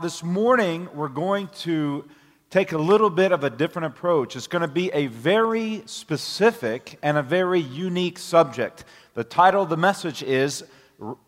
This morning, we're going to take a little bit of a different approach. It's going to be a very specific and a very unique subject. The title of the message is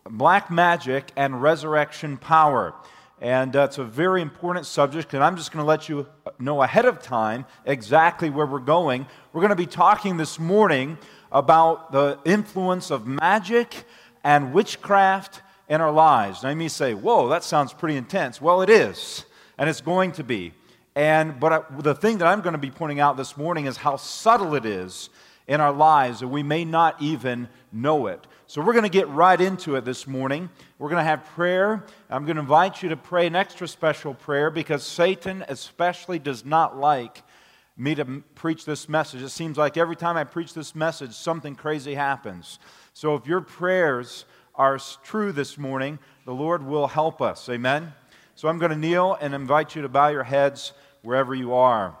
Black Magic and Resurrection Power. And uh, it's a very important subject, and I'm just going to let you know ahead of time exactly where we're going. We're going to be talking this morning about the influence of magic and witchcraft in our lives. Now, you may say, whoa, that sounds pretty intense. Well, it is, and it's going to be. And, but I, the thing that I'm going to be pointing out this morning is how subtle it is in our lives that we may not even know it. So we're going to get right into it this morning. We're going to have prayer. I'm going to invite you to pray an extra special prayer because Satan especially does not like me to preach this message. It seems like every time I preach this message, something crazy happens. So if your prayers are true this morning, the Lord will help us. Amen? So I'm going to kneel and invite you to bow your heads wherever you are.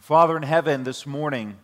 Father in heaven, this morning,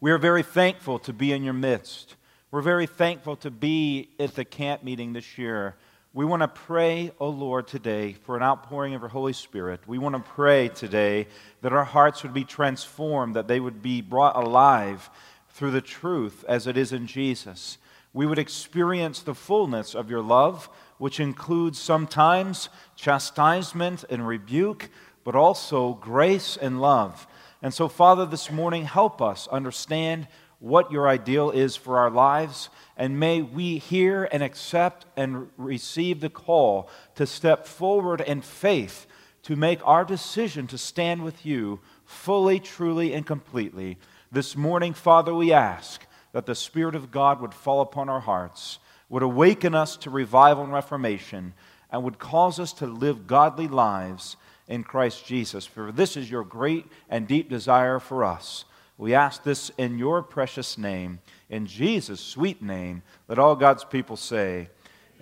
we are very thankful to be in your midst. We're very thankful to be at the camp meeting this year. We want to pray, O oh Lord, today for an outpouring of your Holy Spirit. We want to pray today that our hearts would be transformed, that they would be brought alive through the truth as it is in Jesus we would experience the fullness of your love, which includes sometimes chastisement and rebuke, but also grace and love. And so, Father, this morning, help us understand what your ideal is for our lives, and may we hear and accept and receive the call to step forward in faith to make our decision to stand with you fully, truly, and completely. This morning, Father, we ask that the Spirit of God would fall upon our hearts, would awaken us to revival and reformation, and would cause us to live godly lives in Christ Jesus. For this is your great and deep desire for us. We ask this in your precious name, in Jesus' sweet name. Let all God's people say,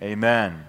Amen.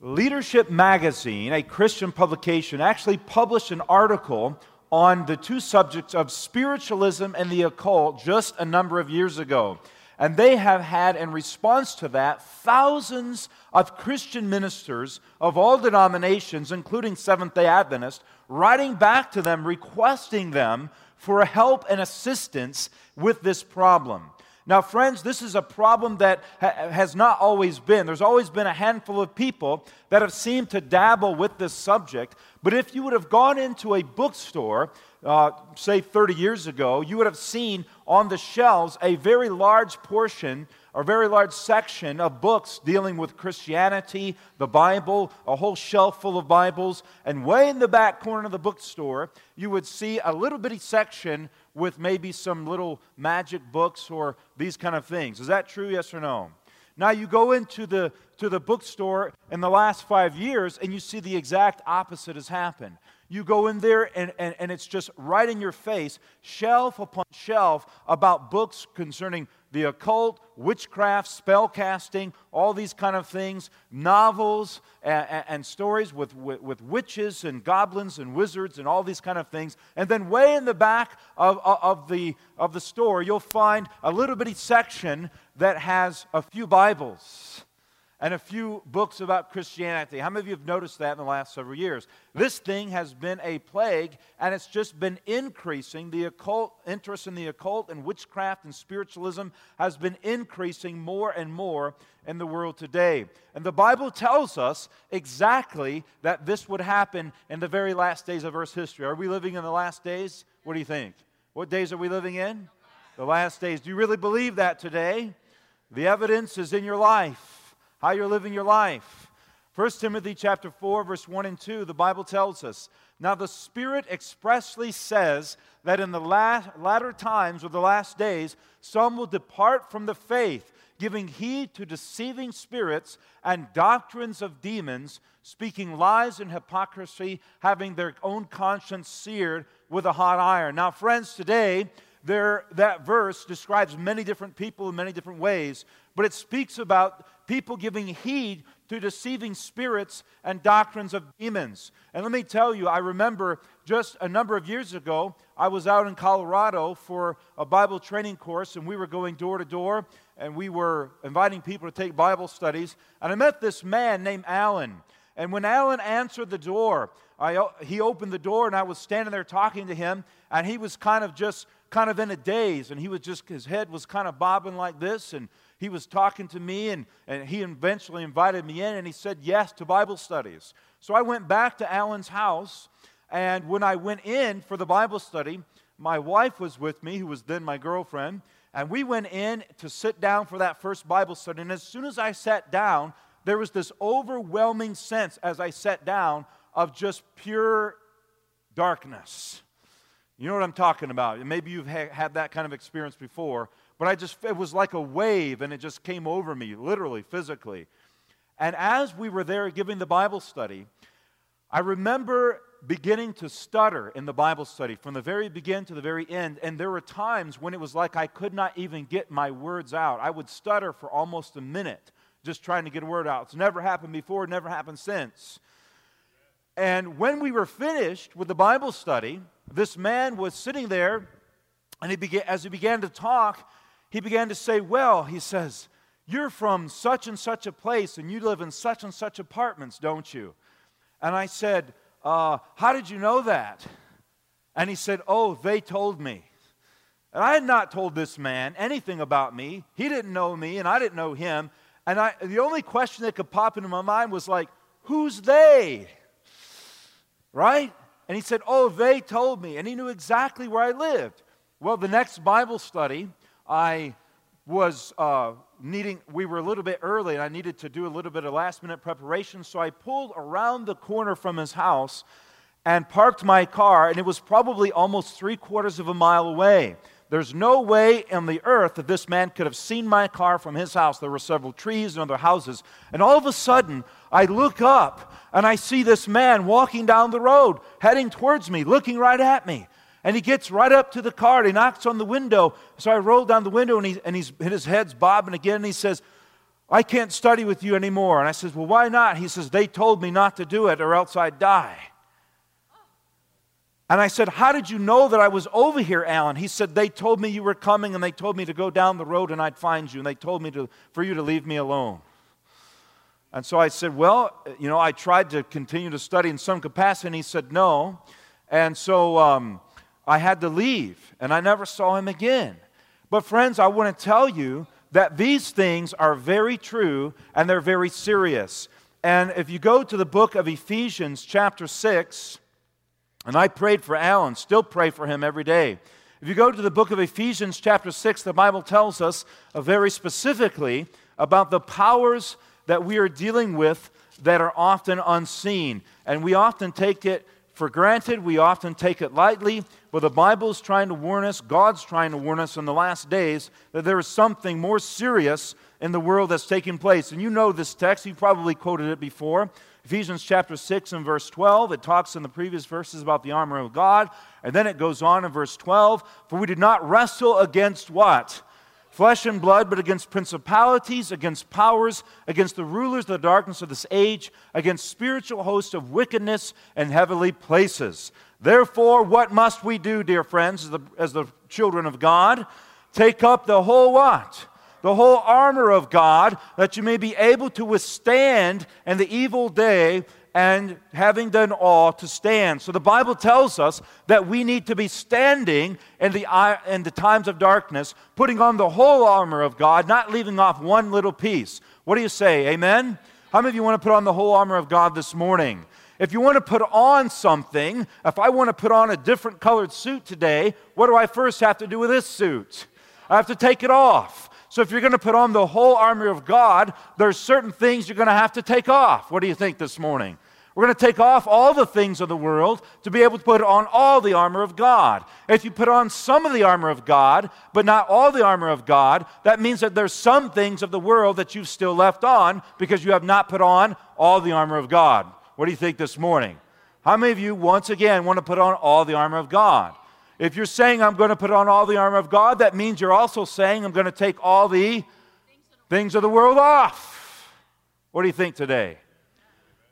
Leadership Magazine, a Christian publication, actually published an article on the two subjects of spiritualism and the occult just a number of years ago. And they have had, in response to that, thousands of Christian ministers of all denominations, including Seventh day Adventists, writing back to them, requesting them for help and assistance with this problem. Now, friends, this is a problem that ha- has not always been. There's always been a handful of people that have seemed to dabble with this subject. But if you would have gone into a bookstore, uh, say 30 years ago, you would have seen on the shelves a very large portion a very large section of books dealing with Christianity, the Bible, a whole shelf full of Bibles. And way in the back corner of the bookstore, you would see a little bitty section with maybe some little magic books or these kind of things. Is that true, yes or no? Now you go into the, to the bookstore in the last five years and you see the exact opposite has happened. You go in there and, and, and it's just right in your face, shelf upon shelf, about books concerning the occult, witchcraft, spell casting, all these kind of things, novels and, and stories with, with, with, witches and goblins and wizards and all these kind of things. And then, way in the back of, of, the, of the store, you'll find a little bitty section that has a few Bibles and a few books about Christianity. How many of you have noticed that in the last several years? This thing has been a plague, and it's just been increasing. The occult interest in the occult and witchcraft and spiritualism has been increasing more and more in the world today. And the Bible tells us exactly that this would happen in the very last days of Earth's history. Are we living in the last days? What do you think? What days are we living in? The last days. Do you really believe that today? The evidence is in your life how you're living your life. 1 Timothy chapter 4 verse 1 and 2 the Bible tells us now the spirit expressly says that in the latter times or the last days some will depart from the faith giving heed to deceiving spirits and doctrines of demons speaking lies and hypocrisy having their own conscience seared with a hot iron. Now friends today there, that verse describes many different people in many different ways, but it speaks about people giving heed to deceiving spirits and doctrines of demons. And let me tell you, I remember just a number of years ago, I was out in Colorado for a Bible training course, and we were going door to door, and we were inviting people to take Bible studies. And I met this man named Alan. And when Alan answered the door, I, he opened the door and I was standing there talking to him, and he was kind of just kind of in a daze, and he was just, his head was kind of bobbing like this, and he was talking to me, and, and he eventually invited me in, and he said yes to Bible studies. So I went back to Alan's house, and when I went in for the Bible study, my wife was with me, who was then my girlfriend, and we went in to sit down for that first Bible study. And as soon as I sat down, there was this overwhelming sense as I sat down of just pure darkness. You know what I'm talking about. Maybe you've ha- had that kind of experience before, but I just, it was like a wave and it just came over me, literally, physically. And as we were there giving the Bible study, I remember beginning to stutter in the Bible study from the very beginning to the very end. And there were times when it was like I could not even get my words out. I would stutter for almost a minute just trying to get a word out. It's never happened before, never happened since. And when we were finished with the Bible study, this man was sitting there, and he began, as he began to talk, he began to say, Well, he says, You're from such and such a place, and you live in such and such apartments, don't you? And I said, uh, How did you know that? And he said, Oh, they told me. And I had not told this man anything about me. He didn't know me, and I didn't know him. And I, the only question that could pop into my mind was like, Who's they? Right? And he said, Oh, they told me. And he knew exactly where I lived. Well, the next Bible study, I was uh, needing, we were a little bit early and I needed to do a little bit of last minute preparation. So I pulled around the corner from his house and parked my car, and it was probably almost three quarters of a mile away. There's no way in the earth that this man could have seen my car from his house. There were several trees and other houses. And all of a sudden, I look up and I see this man walking down the road, heading towards me, looking right at me. And he gets right up to the car and he knocks on the window. So I roll down the window and, he, and he's, his head's bobbing again. And he says, I can't study with you anymore. And I says, Well, why not? He says, They told me not to do it or else I'd die. And I said, How did you know that I was over here, Alan? He said, They told me you were coming and they told me to go down the road and I'd find you. And they told me to, for you to leave me alone. And so I said, Well, you know, I tried to continue to study in some capacity. And he said, No. And so um, I had to leave, and I never saw him again. But, friends, I want to tell you that these things are very true and they're very serious. And if you go to the book of Ephesians, chapter 6, and I prayed for Alan, still pray for him every day. If you go to the book of Ephesians, chapter 6, the Bible tells us uh, very specifically about the powers that we are dealing with that are often unseen. And we often take it for granted, we often take it lightly, but the Bible is trying to warn us, God's trying to warn us in the last days that there is something more serious in the world that's taking place. And you know this text, you've probably quoted it before. Ephesians chapter 6 and verse 12, it talks in the previous verses about the armor of God. And then it goes on in verse 12 For we did not wrestle against what? Flesh and blood, but against principalities, against powers, against the rulers of the darkness of this age, against spiritual hosts of wickedness in heavenly places. Therefore, what must we do, dear friends, as the, as the children of God? Take up the whole what? The whole armor of God, that you may be able to withstand in the evil day and having done all to stand. So the Bible tells us that we need to be standing in the, in the times of darkness, putting on the whole armor of God, not leaving off one little piece. What do you say? Amen? How many of you want to put on the whole armor of God this morning? If you want to put on something, if I want to put on a different colored suit today, what do I first have to do with this suit? I have to take it off. So if you're going to put on the whole armor of God, there's certain things you're going to have to take off. What do you think this morning? We're going to take off all the things of the world to be able to put on all the armor of God. If you put on some of the armor of God, but not all the armor of God, that means that there's some things of the world that you've still left on because you have not put on all the armor of God. What do you think this morning? How many of you, once again, want to put on all the armor of God? If you're saying, I'm going to put on all the armor of God, that means you're also saying, I'm going to take all the things of the world off. What do you think today?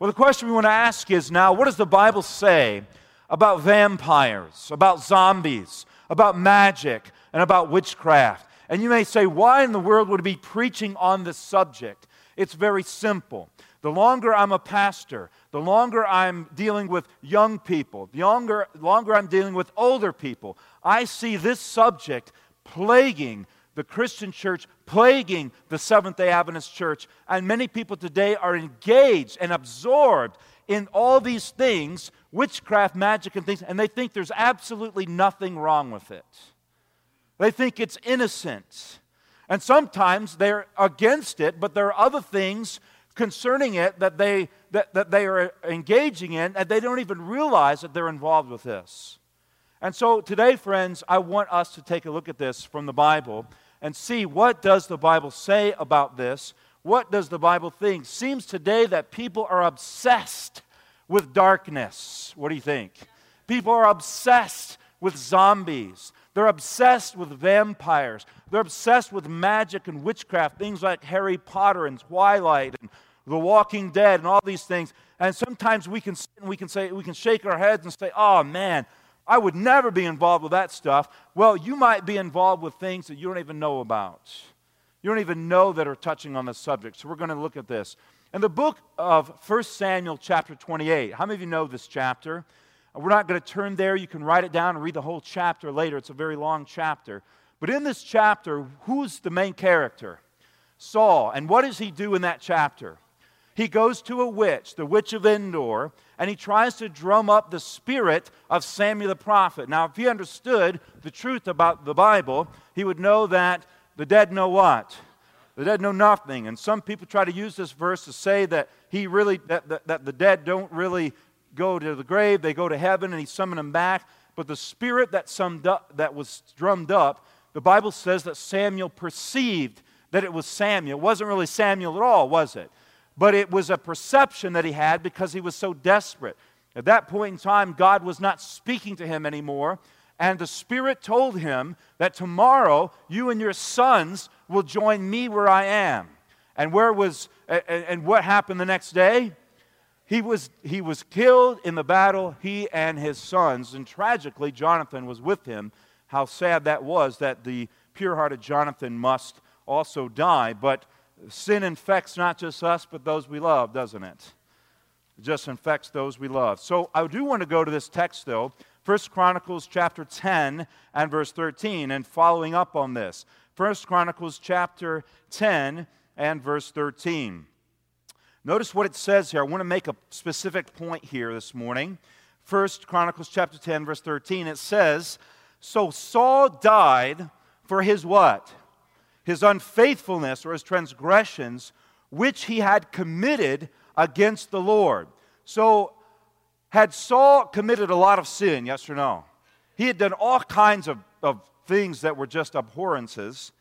Well, the question we want to ask is now what does the Bible say about vampires, about zombies, about magic, and about witchcraft? And you may say, why in the world would it be preaching on this subject? It's very simple. The longer I'm a pastor, the longer I'm dealing with young people, the longer, longer I'm dealing with older people, I see this subject plaguing the Christian church, plaguing the Seventh day Adventist church. And many people today are engaged and absorbed in all these things witchcraft, magic, and things and they think there's absolutely nothing wrong with it. They think it's innocent. And sometimes they're against it, but there are other things concerning it that they, that, that they are engaging in, and they don't even realize that they're involved with this. And so today, friends, I want us to take a look at this from the Bible and see what does the Bible say about this? What does the Bible think? Seems today that people are obsessed with darkness. What do you think? People are obsessed with zombies. They're obsessed with vampires. They're obsessed with magic and witchcraft, things like Harry Potter and Twilight and The Walking Dead and all these things. And sometimes we can sit and we can say we can shake our heads and say, "Oh man, I would never be involved with that stuff." Well, you might be involved with things that you don't even know about. You don't even know that are touching on this subject. So we're going to look at this. In the book of 1 Samuel chapter 28. How many of you know this chapter? We're not going to turn there. You can write it down and read the whole chapter later. It's a very long chapter. But in this chapter, who's the main character? Saul. And what does he do in that chapter? He goes to a witch, the witch of Endor, and he tries to drum up the spirit of Samuel the prophet. Now, if he understood the truth about the Bible, he would know that the dead know what? The dead know nothing. And some people try to use this verse to say that he really that, that, that the dead don't really go to the grave, they go to heaven, and he summoned them back. But the spirit that, summed up, that was drummed up, the Bible says that Samuel perceived that it was Samuel. It wasn't really Samuel at all, was it? But it was a perception that he had because he was so desperate. At that point in time, God was not speaking to him anymore. And the Spirit told him that tomorrow you and your sons will join me where I am. And where was and what happened the next day? He was, he was killed in the battle, he and his sons. And tragically, Jonathan was with him. How sad that was that the pure hearted Jonathan must also die. But sin infects not just us, but those we love, doesn't it? It just infects those we love. So I do want to go to this text, though. First Chronicles chapter 10 and verse 13, and following up on this. First Chronicles chapter 10 and verse 13. Notice what it says here. I want to make a specific point here this morning. First Chronicles chapter 10 verse 13 it says, "So Saul died for his what? His unfaithfulness or his transgressions which he had committed against the Lord." So had Saul committed a lot of sin, yes or no? He had done all kinds of, of things that were just abhorrences.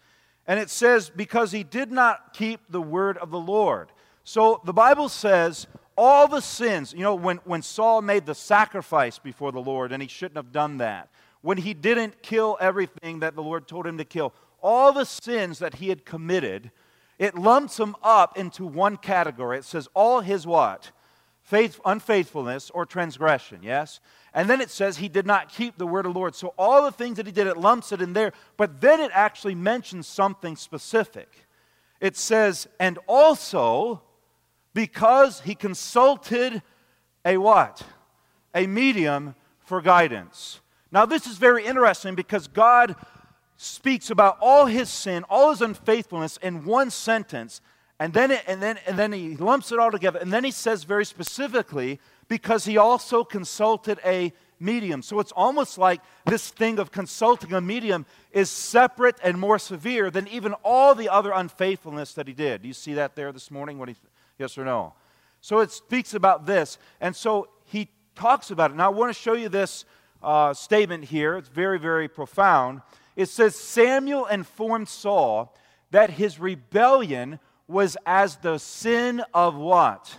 And it says, because he did not keep the word of the Lord. So the Bible says all the sins, you know, when, when Saul made the sacrifice before the Lord, and he shouldn't have done that, when he didn't kill everything that the Lord told him to kill, all the sins that he had committed, it lumps them up into one category. It says all his what? Faith, unfaithfulness or transgression, yes? And then it says he did not keep the word of the Lord. So all the things that he did, it lumps it in there, but then it actually mentions something specific. It says, and also because he consulted a what? A medium for guidance. Now, this is very interesting because God speaks about all his sin, all his unfaithfulness in one sentence, and then, it, and, then, and then he lumps it all together. And then he says very specifically, because he also consulted a medium. So it's almost like this thing of consulting a medium is separate and more severe than even all the other unfaithfulness that he did. Do you see that there this morning? What he, Yes or no? So it speaks about this. And so he talks about it. Now I want to show you this uh, statement here. It's very, very profound. It says Samuel informed Saul that his rebellion was as the sin of what?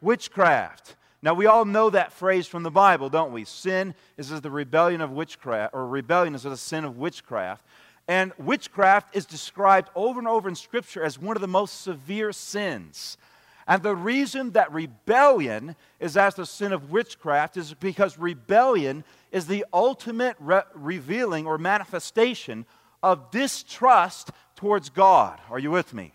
Witchcraft. Now we all know that phrase from the Bible, don't we? Sin is as the rebellion of witchcraft, or rebellion is as the sin of witchcraft. And witchcraft is described over and over in Scripture as one of the most severe sins. And the reason that rebellion is as the sin of witchcraft is because rebellion is the ultimate re- revealing or manifestation of distrust towards God. Are you with me?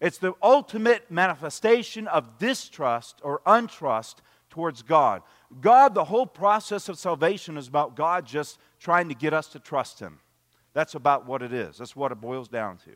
It's the ultimate manifestation of distrust or untrust towards God. God, the whole process of salvation is about God just trying to get us to trust Him. That's about what it is. That's what it boils down to.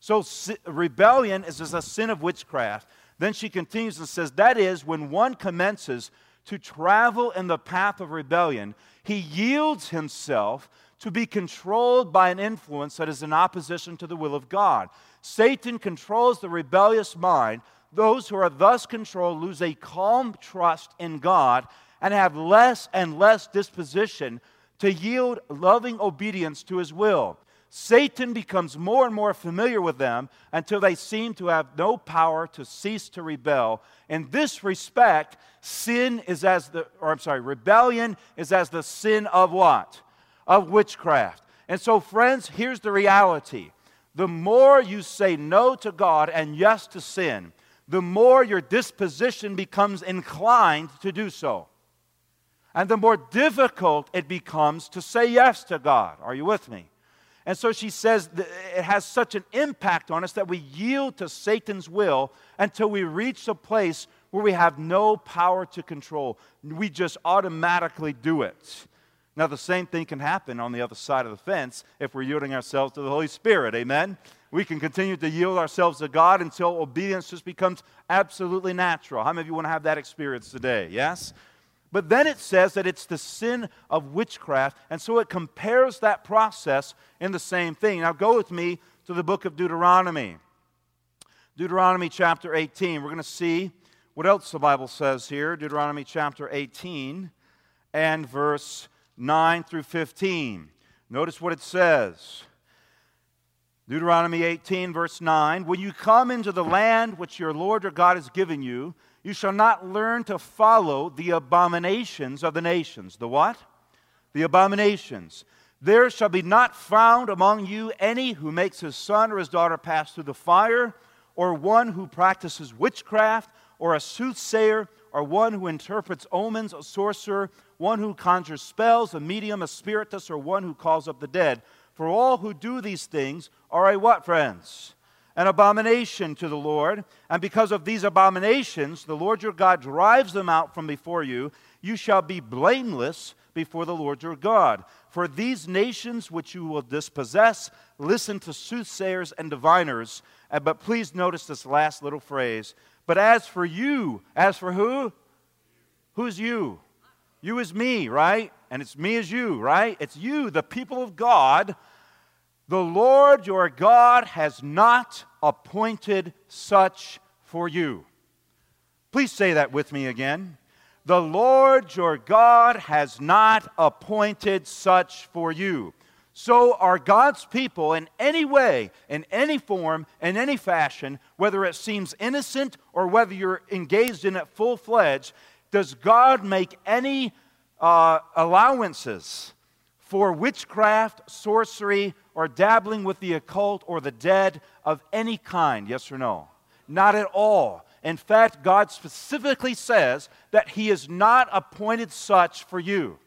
So, si- rebellion is, is a sin of witchcraft. Then she continues and says, That is, when one commences to travel in the path of rebellion, he yields himself to be controlled by an influence that is in opposition to the will of God. Satan controls the rebellious mind. Those who are thus controlled lose a calm trust in God and have less and less disposition to yield loving obedience to his will. Satan becomes more and more familiar with them until they seem to have no power to cease to rebel. In this respect, sin is as the, or I'm sorry, rebellion is as the sin of what? Of witchcraft. And so, friends, here's the reality the more you say no to God and yes to sin, the more your disposition becomes inclined to do so. And the more difficult it becomes to say yes to God. Are you with me? And so she says it has such an impact on us that we yield to Satan's will until we reach a place where we have no power to control. We just automatically do it. Now, the same thing can happen on the other side of the fence if we're yielding ourselves to the Holy Spirit. Amen? We can continue to yield ourselves to God until obedience just becomes absolutely natural. How many of you want to have that experience today? Yes? But then it says that it's the sin of witchcraft, and so it compares that process in the same thing. Now, go with me to the book of Deuteronomy. Deuteronomy chapter 18. We're going to see what else the Bible says here. Deuteronomy chapter 18 and verse 9 through 15. Notice what it says. Deuteronomy 18, verse 9 When you come into the land which your Lord your God has given you, you shall not learn to follow the abominations of the nations. The what? The abominations. There shall be not found among you any who makes his son or his daughter pass through the fire, or one who practices witchcraft, or a soothsayer, or one who interprets omens, a sorcerer, one who conjures spells, a medium, a spiritist, or one who calls up the dead. For all who do these things are a what, friends? An abomination to the Lord. And because of these abominations, the Lord your God drives them out from before you. You shall be blameless before the Lord your God. For these nations which you will dispossess listen to soothsayers and diviners. But please notice this last little phrase. But as for you, as for who? Who's you? You is me, right? And it's me as you, right? It's you, the people of God. The Lord your God has not appointed such for you. Please say that with me again. The Lord your God has not appointed such for you. So are God's people in any way, in any form, in any fashion, whether it seems innocent or whether you're engaged in it full fledged, does God make any uh, allowances for witchcraft, sorcery, or dabbling with the occult or the dead of any kind? Yes or no? Not at all. In fact, God specifically says that He has not appointed such for you.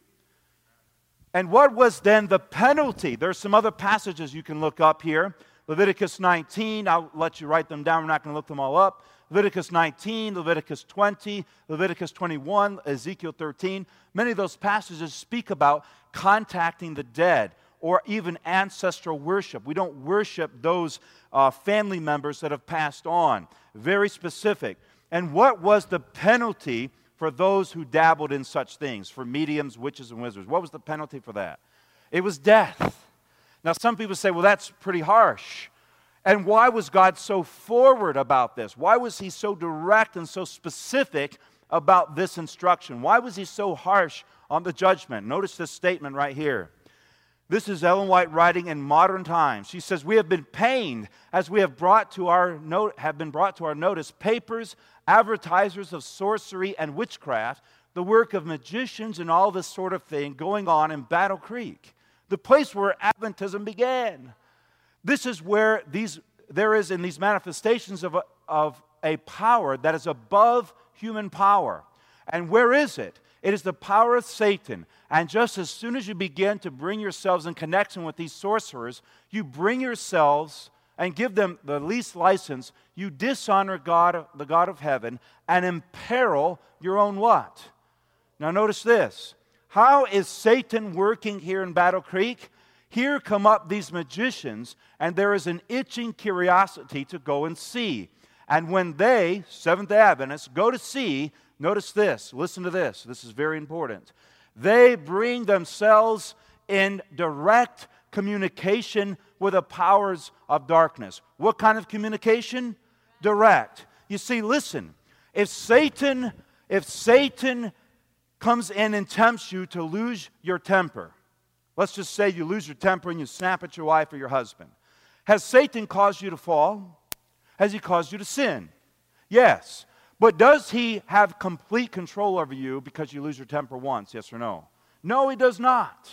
And what was then the penalty? There's some other passages you can look up here. Leviticus 19, I'll let you write them down. We're not going to look them all up. Leviticus 19, Leviticus 20, Leviticus 21, Ezekiel 13. Many of those passages speak about contacting the dead or even ancestral worship. We don't worship those uh, family members that have passed on. Very specific. And what was the penalty for those who dabbled in such things, for mediums, witches, and wizards? What was the penalty for that? It was death. Now, some people say, well, that's pretty harsh. And why was God so forward about this? Why was He so direct and so specific about this instruction? Why was He so harsh on the judgment? Notice this statement right here. This is Ellen White writing in modern times. She says, "We have been pained as we have brought to our have been brought to our notice papers, advertisers of sorcery and witchcraft, the work of magicians and all this sort of thing going on in Battle Creek, the place where Adventism began." This is where these, there is in these manifestations of a, of a power that is above human power. And where is it? It is the power of Satan. And just as soon as you begin to bring yourselves in connection with these sorcerers, you bring yourselves and give them the least license, you dishonor God, the God of heaven, and imperil your own what? Now, notice this. How is Satan working here in Battle Creek? Here come up these magicians, and there is an itching curiosity to go and see. And when they, Seventh day Adventists, go to see, notice this, listen to this, this is very important. They bring themselves in direct communication with the powers of darkness. What kind of communication? Direct. You see, listen, if Satan, if Satan comes in and tempts you to lose your temper, let's just say you lose your temper and you snap at your wife or your husband. Has Satan caused you to fall? Has he caused you to sin? Yes. But does he have complete control over you because you lose your temper once? Yes or no? No, he does not.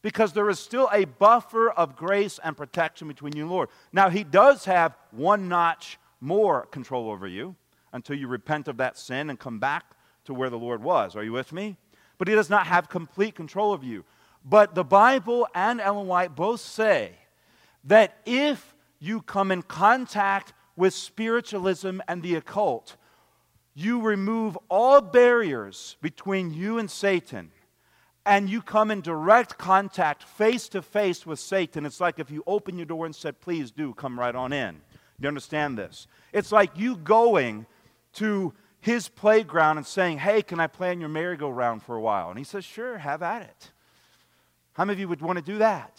Because there is still a buffer of grace and protection between you and the Lord. Now, he does have one notch more control over you until you repent of that sin and come back to where the Lord was. Are you with me? But he does not have complete control of you. But the Bible and Ellen White both say that if you come in contact with spiritualism and the occult, you remove all barriers between you and Satan, and you come in direct contact, face to face with Satan. It's like if you open your door and said, Please do, come right on in. You understand this? It's like you going to his playground and saying, Hey, can I play on your merry-go-round for a while? And he says, Sure, have at it. How many of you would want to do that?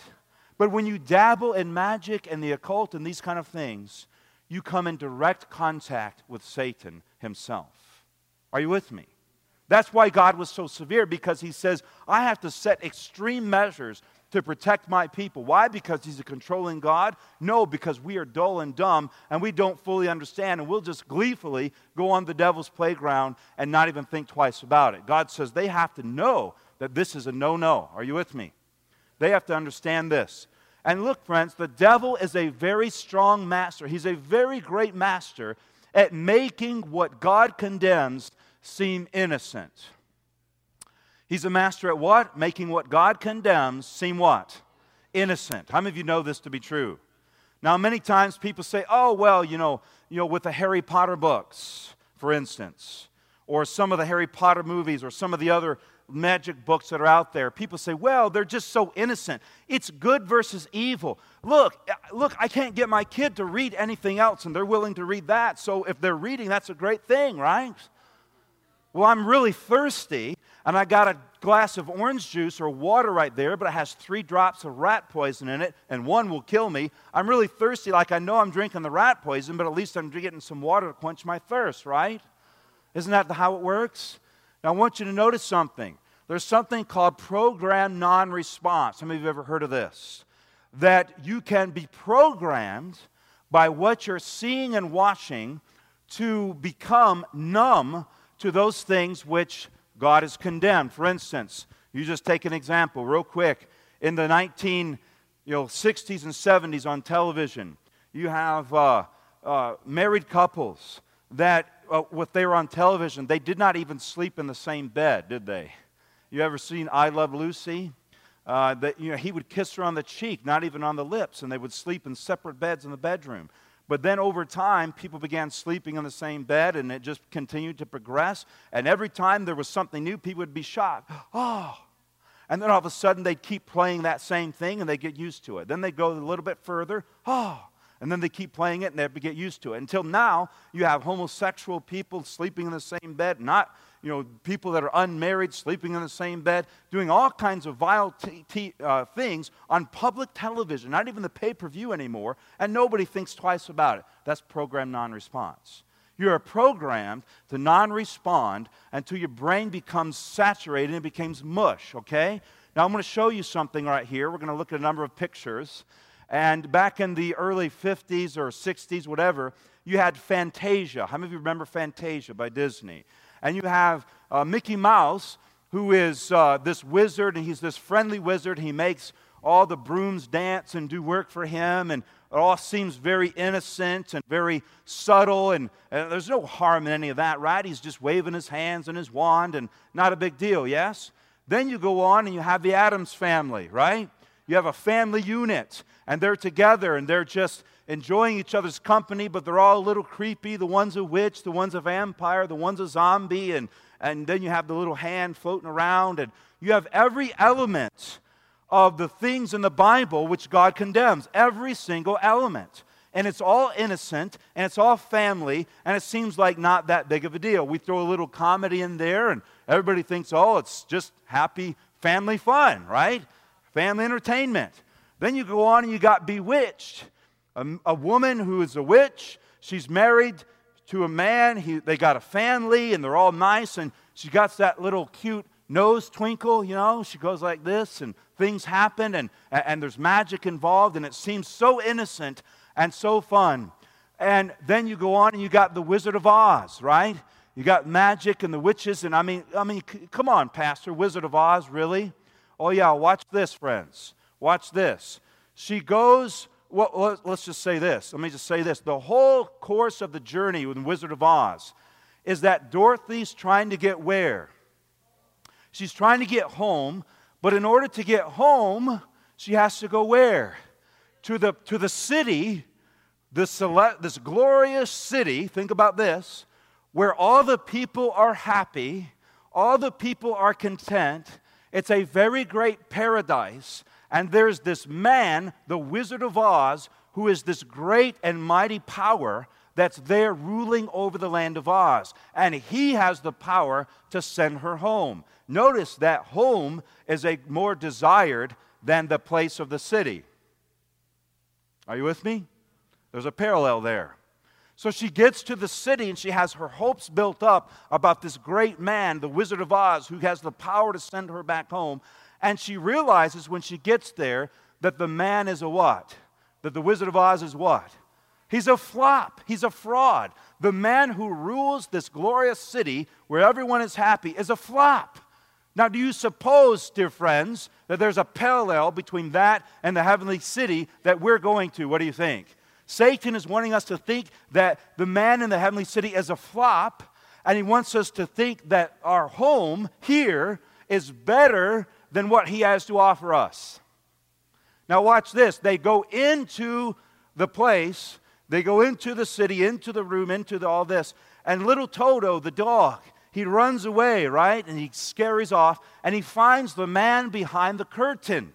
But when you dabble in magic and the occult and these kind of things, you come in direct contact with Satan himself. Are you with me? That's why God was so severe because he says, I have to set extreme measures to protect my people. Why? Because he's a controlling God? No, because we are dull and dumb and we don't fully understand and we'll just gleefully go on the devil's playground and not even think twice about it. God says they have to know that this is a no no. Are you with me? They have to understand this. And look, friends, the devil is a very strong master. He's a very great master at making what God condemns seem innocent. He's a master at what? Making what God condemns seem what? Innocent. How many of you know this to be true? Now, many times people say, oh, well, you know, you know, with the Harry Potter books, for instance, or some of the Harry Potter movies, or some of the other magic books that are out there. People say, well, they're just so innocent. It's good versus evil. Look, look, I can't get my kid to read anything else, and they're willing to read that. So if they're reading, that's a great thing, right? Well, I'm really thirsty, and I got a glass of orange juice or water right there, but it has three drops of rat poison in it, and one will kill me. I'm really thirsty, like I know I'm drinking the rat poison, but at least I'm getting some water to quench my thirst, right? Isn't that how it works? Now, I want you to notice something. There's something called program non response. How many of you have ever heard of this? That you can be programmed by what you're seeing and watching to become numb to those things which God has condemned. For instance, you just take an example real quick. In the 19 you know, 60s and 70s on television, you have uh, uh, married couples that uh, what they were on television, they did not even sleep in the same bed, did they? You ever seen I Love Lucy? Uh, that you know, he would kiss her on the cheek, not even on the lips, and they would sleep in separate beds in the bedroom. But then over time, people began sleeping in the same bed, and it just continued to progress. And every time there was something new, people would be shocked. Oh, and then all of a sudden, they'd keep playing that same thing and they get used to it. Then they go a little bit further. Oh, and then they keep playing it and they get used to it. Until now, you have homosexual people sleeping in the same bed, not you know people that are unmarried sleeping in the same bed, doing all kinds of vile t- t- uh, things on public television, not even the pay-per-view anymore, and nobody thinks twice about it. That's program non-response. You are programmed to non respond until your brain becomes saturated and it becomes mush, okay? Now, I'm going to show you something right here. We're going to look at a number of pictures. And back in the early 50s or 60s, whatever, you had Fantasia. How many of you remember Fantasia by Disney? And you have uh, Mickey Mouse, who is uh, this wizard, and he's this friendly wizard. He makes all the brooms dance and do work for him, and it all seems very innocent and very subtle, and, and there's no harm in any of that, right? He's just waving his hands and his wand, and not a big deal, yes? Then you go on and you have the Addams family, right? you have a family unit, and they're together and they're just enjoying each other's company, but they're all a little creepy. The one's a witch, the one's a vampire, the one's a zombie, and, and then you have the little hand floating around, and you have every element of the things in the Bible which God condemns, every single element. And it's all innocent and it's all family, and it seems like not that big of a deal. We throw a little comedy in there, and everybody thinks, oh, it's just happy family fun, right? Family entertainment. Then you go on and you got Bewitched, a, a woman who is a witch. She's married to a man. He, they got a family, and they're all nice, and she got that little cute nose twinkle, you know. She goes like this, and things happen, and, and there's magic involved, and it seems so innocent and so fun. And then you go on and you got the Wizard of Oz, right? You got magic and the witches, and I mean, I mean, c- come on, Pastor, Wizard of Oz, really? Oh yeah, watch this, friends. Watch this. She goes. Well, let's just say this. Let me just say this. The whole course of the journey with Wizard of Oz is that Dorothy's trying to get where? She's trying to get home, but in order to get home, she has to go where? To the, to the city, this, this glorious city, think about this, where all the people are happy, all the people are content. It's a very great paradise. And there's this man, the Wizard of Oz, who is this great and mighty power that's there ruling over the land of Oz. And he has the power to send her home. Notice that home is a more desired than the place of the city. Are you with me? There's a parallel there. So she gets to the city and she has her hopes built up about this great man, the Wizard of Oz, who has the power to send her back home. And she realizes when she gets there that the man is a what? That the Wizard of Oz is what? He's a flop. He's a fraud. The man who rules this glorious city where everyone is happy is a flop. Now, do you suppose, dear friends, that there's a parallel between that and the heavenly city that we're going to? What do you think? Satan is wanting us to think that the man in the heavenly city is a flop, and he wants us to think that our home here is better than what he has to offer us. Now, watch this. They go into the place they go into the city, into the room, into the, all this. And little Toto, the dog, he runs away, right? And he scurries off and he finds the man behind the curtain.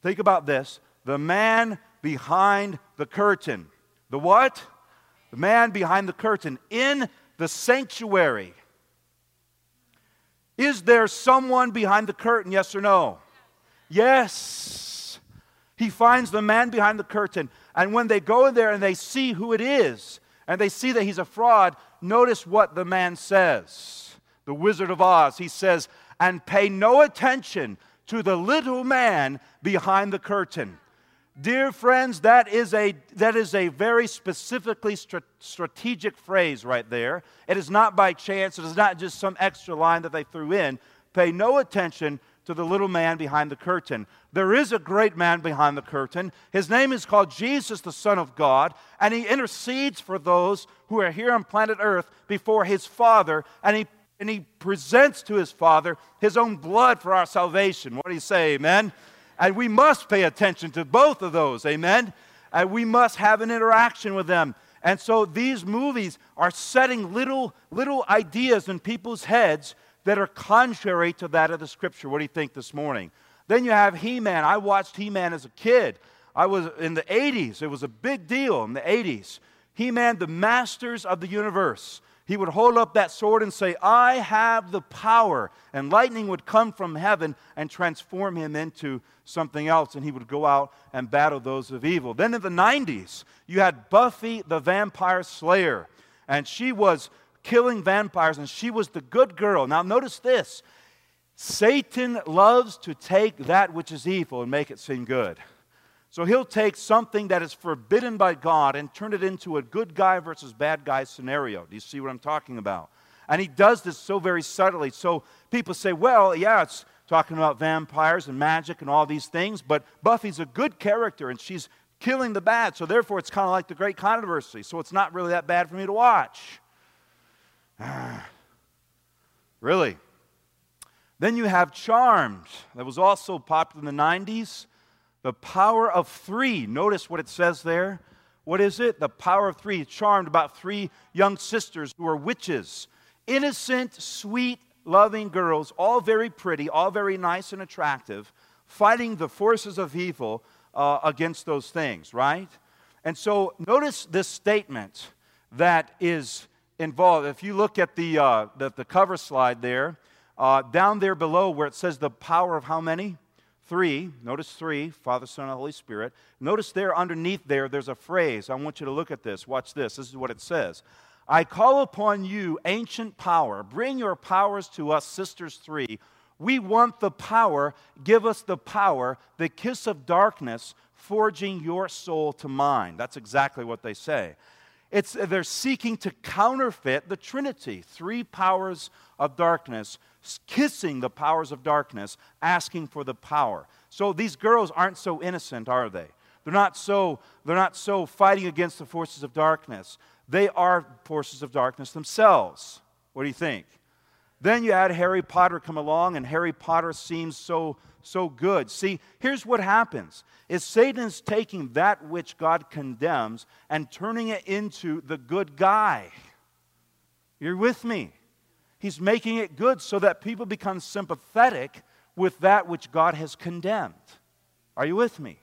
Think about this the man behind the curtain. The what? The man behind the curtain in the sanctuary. Is there someone behind the curtain? Yes or no? Yes. He finds the man behind the curtain. And when they go in there and they see who it is, and they see that he's a fraud, notice what the man says. The Wizard of Oz, he says, and pay no attention to the little man behind the curtain. Dear friends, that is a, that is a very specifically strategic phrase right there. It is not by chance, it is not just some extra line that they threw in. Pay no attention to the little man behind the curtain. There is a great man behind the curtain. His name is called Jesus, the Son of God, and he intercedes for those who are here on planet Earth before his Father, and he, and he presents to his Father his own blood for our salvation. What do you say, amen? And we must pay attention to both of those, amen? And we must have an interaction with them. And so these movies are setting little, little ideas in people's heads that are contrary to that of the scripture. What do you think this morning? Then you have He Man. I watched He Man as a kid. I was in the 80s, it was a big deal in the 80s. He Man, the masters of the universe. He would hold up that sword and say, I have the power. And lightning would come from heaven and transform him into something else. And he would go out and battle those of evil. Then in the 90s, you had Buffy the Vampire Slayer. And she was killing vampires, and she was the good girl. Now, notice this Satan loves to take that which is evil and make it seem good. So he'll take something that is forbidden by God and turn it into a good guy versus bad guy scenario. Do you see what I'm talking about? And he does this so very subtly. So people say, well, yeah, it's talking about vampires and magic and all these things, but Buffy's a good character and she's killing the bad. So therefore, it's kind of like the great controversy. So it's not really that bad for me to watch. really? Then you have Charmed, that was also popular in the 90s. The power of three. Notice what it says there. What is it? The power of three. Charmed about three young sisters who are witches. Innocent, sweet, loving girls, all very pretty, all very nice and attractive, fighting the forces of evil uh, against those things, right? And so notice this statement that is involved. If you look at the, uh, the, the, cover slide there, uh, down there below where it says the power of how many? Three. Notice three Father, Son, and Holy Spirit. Notice there underneath there, there's a phrase. I want you to look at this. Watch this. This is what it says I call upon you, ancient power. Bring your powers to us, sisters three. We want the power. Give us the power, the kiss of darkness, forging your soul to mine. That's exactly what they say. It's, they're seeking to counterfeit the Trinity, three powers of darkness, kissing the powers of darkness, asking for the power. So these girls aren't so innocent, are they? They're not so, they're not so fighting against the forces of darkness. They are forces of darkness themselves. What do you think? Then you add Harry Potter come along, and Harry Potter seems so so good. See, here's what happens is Satan is taking that which God condemns and turning it into the good guy. You're with me? He's making it good so that people become sympathetic with that which God has condemned. Are you with me?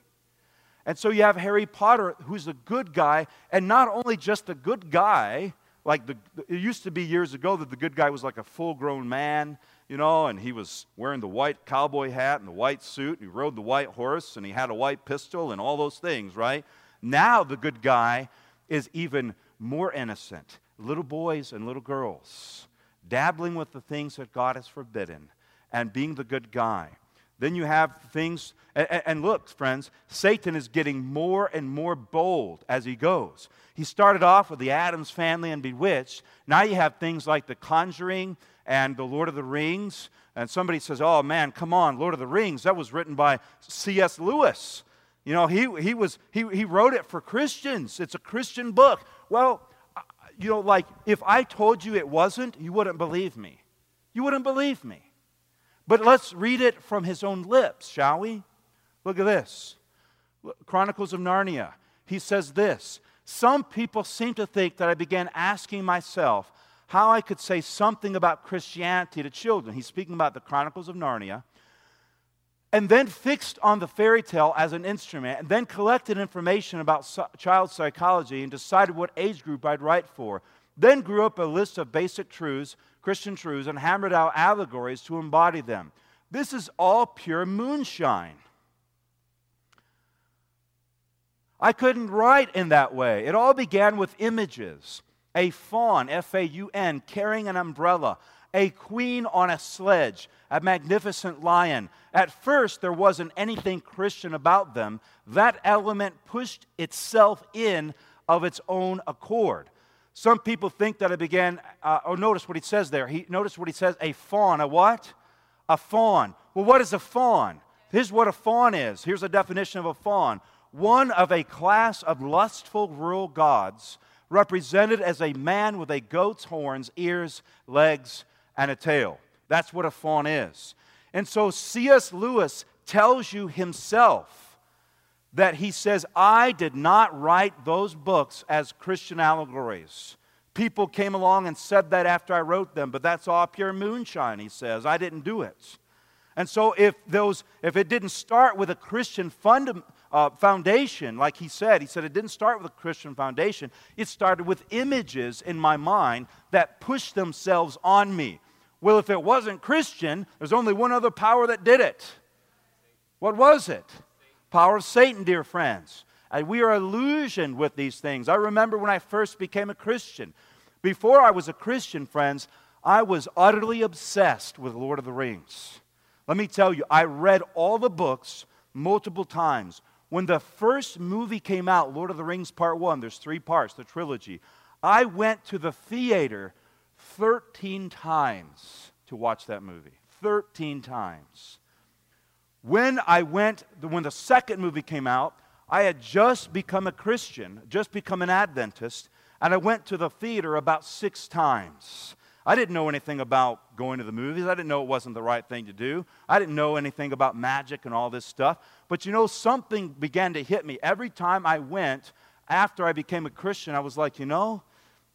And so you have Harry Potter, who's a good guy, and not only just a good guy, like the, it used to be years ago that the good guy was like a full grown man, you know, and he was wearing the white cowboy hat and the white suit, and he rode the white horse, and he had a white pistol, and all those things, right? Now the good guy is even more innocent. Little boys and little girls dabbling with the things that God has forbidden and being the good guy. Then you have things, and, look, friends, Satan is getting more and more bold as he goes. He started off with the Addams family and Bewitched. Now you have things like The Conjuring and The Lord of the Rings. And somebody says, oh man, come on, Lord of the Rings, that was written by C.S. Lewis. You know, he, he, was, he, he wrote it for Christians. It's a Christian book. Well, you know, like if I told you it wasn't, you wouldn't believe me. You wouldn't believe me. But let's read it from his own lips, shall we? Look at this Chronicles of Narnia. He says this Some people seem to think that I began asking myself how I could say something about Christianity to children. He's speaking about the Chronicles of Narnia. And then fixed on the fairy tale as an instrument, and then collected information about child psychology and decided what age group I'd write for. Then grew up a list of basic truths Christian truths and hammered out allegories to embody them. This is all pure moonshine. I couldn't write in that way. It all began with images a faun, F A U N, carrying an umbrella, a queen on a sledge, a magnificent lion. At first, there wasn't anything Christian about them. That element pushed itself in of its own accord. Some people think that it began, uh, oh, notice what he says there. He, notice what he says a faun. A what? A faun. Well, what is a faun? Here's what a faun is. Here's a definition of a faun one of a class of lustful rural gods, represented as a man with a goat's horns, ears, legs, and a tail. That's what a faun is. And so C.S. Lewis tells you himself that he says, I did not write those books as Christian allegories. People came along and said that after I wrote them, but that's all pure moonshine, he says. I didn't do it. And so if those if it didn't start with a Christian fund, uh, foundation, like he said, he said it didn't start with a Christian foundation. It started with images in my mind that pushed themselves on me. Well, if it wasn't Christian, there's only one other power that did it. What was it? Power of Satan, dear friends. And we are illusioned with these things. I remember when I first became a Christian. Before I was a Christian, friends, I was utterly obsessed with Lord of the Rings. Let me tell you, I read all the books multiple times. When the first movie came out, Lord of the Rings Part 1, there's three parts, the trilogy, I went to the theater 13 times to watch that movie. 13 times. When I went, when the second movie came out, I had just become a Christian, just become an Adventist, and I went to the theater about six times. I didn't know anything about going to the movies. I didn't know it wasn't the right thing to do. I didn't know anything about magic and all this stuff. But you know, something began to hit me. Every time I went after I became a Christian, I was like, you know,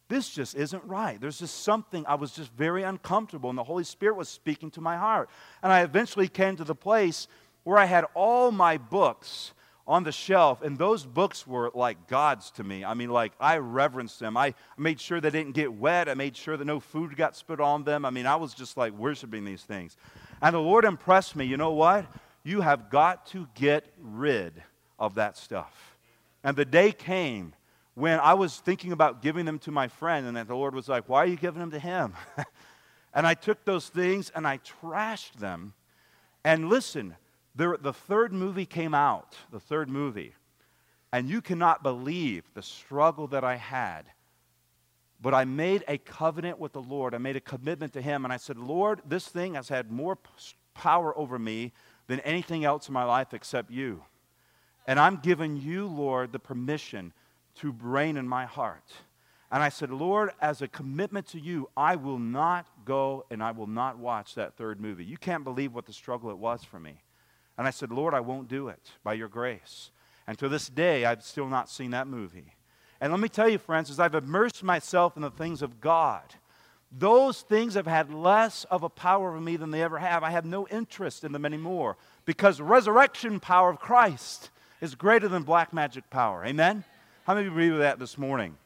this just isn't right. There's just something, I was just very uncomfortable, and the Holy Spirit was speaking to my heart. And I eventually came to the place where I had all my books on the shelf, and those books were like gods to me. I mean, like, I reverenced them. I made sure they didn't get wet. I made sure that no food got spit on them. I mean, I was just like worshiping these things. And the Lord impressed me you know what? You have got to get rid of that stuff. And the day came when I was thinking about giving them to my friend, and that the Lord was like, Why are you giving them to him? and I took those things and I trashed them. And listen, the, the third movie came out, the third movie, and you cannot believe the struggle that I had. But I made a covenant with the Lord. I made a commitment to Him, and I said, Lord, this thing has had more power over me than anything else in my life except you. And I'm giving you, Lord, the permission to reign in my heart. And I said, Lord, as a commitment to you, I will not go and I will not watch that third movie. You can't believe what the struggle it was for me. And I said, Lord, I won't do it by your grace. And to this day, I've still not seen that movie. And let me tell you, friends, as I've immersed myself in the things of God, those things have had less of a power over me than they ever have. I have no interest in them anymore because the resurrection power of Christ is greater than black magic power. Amen? How many of you that this morning?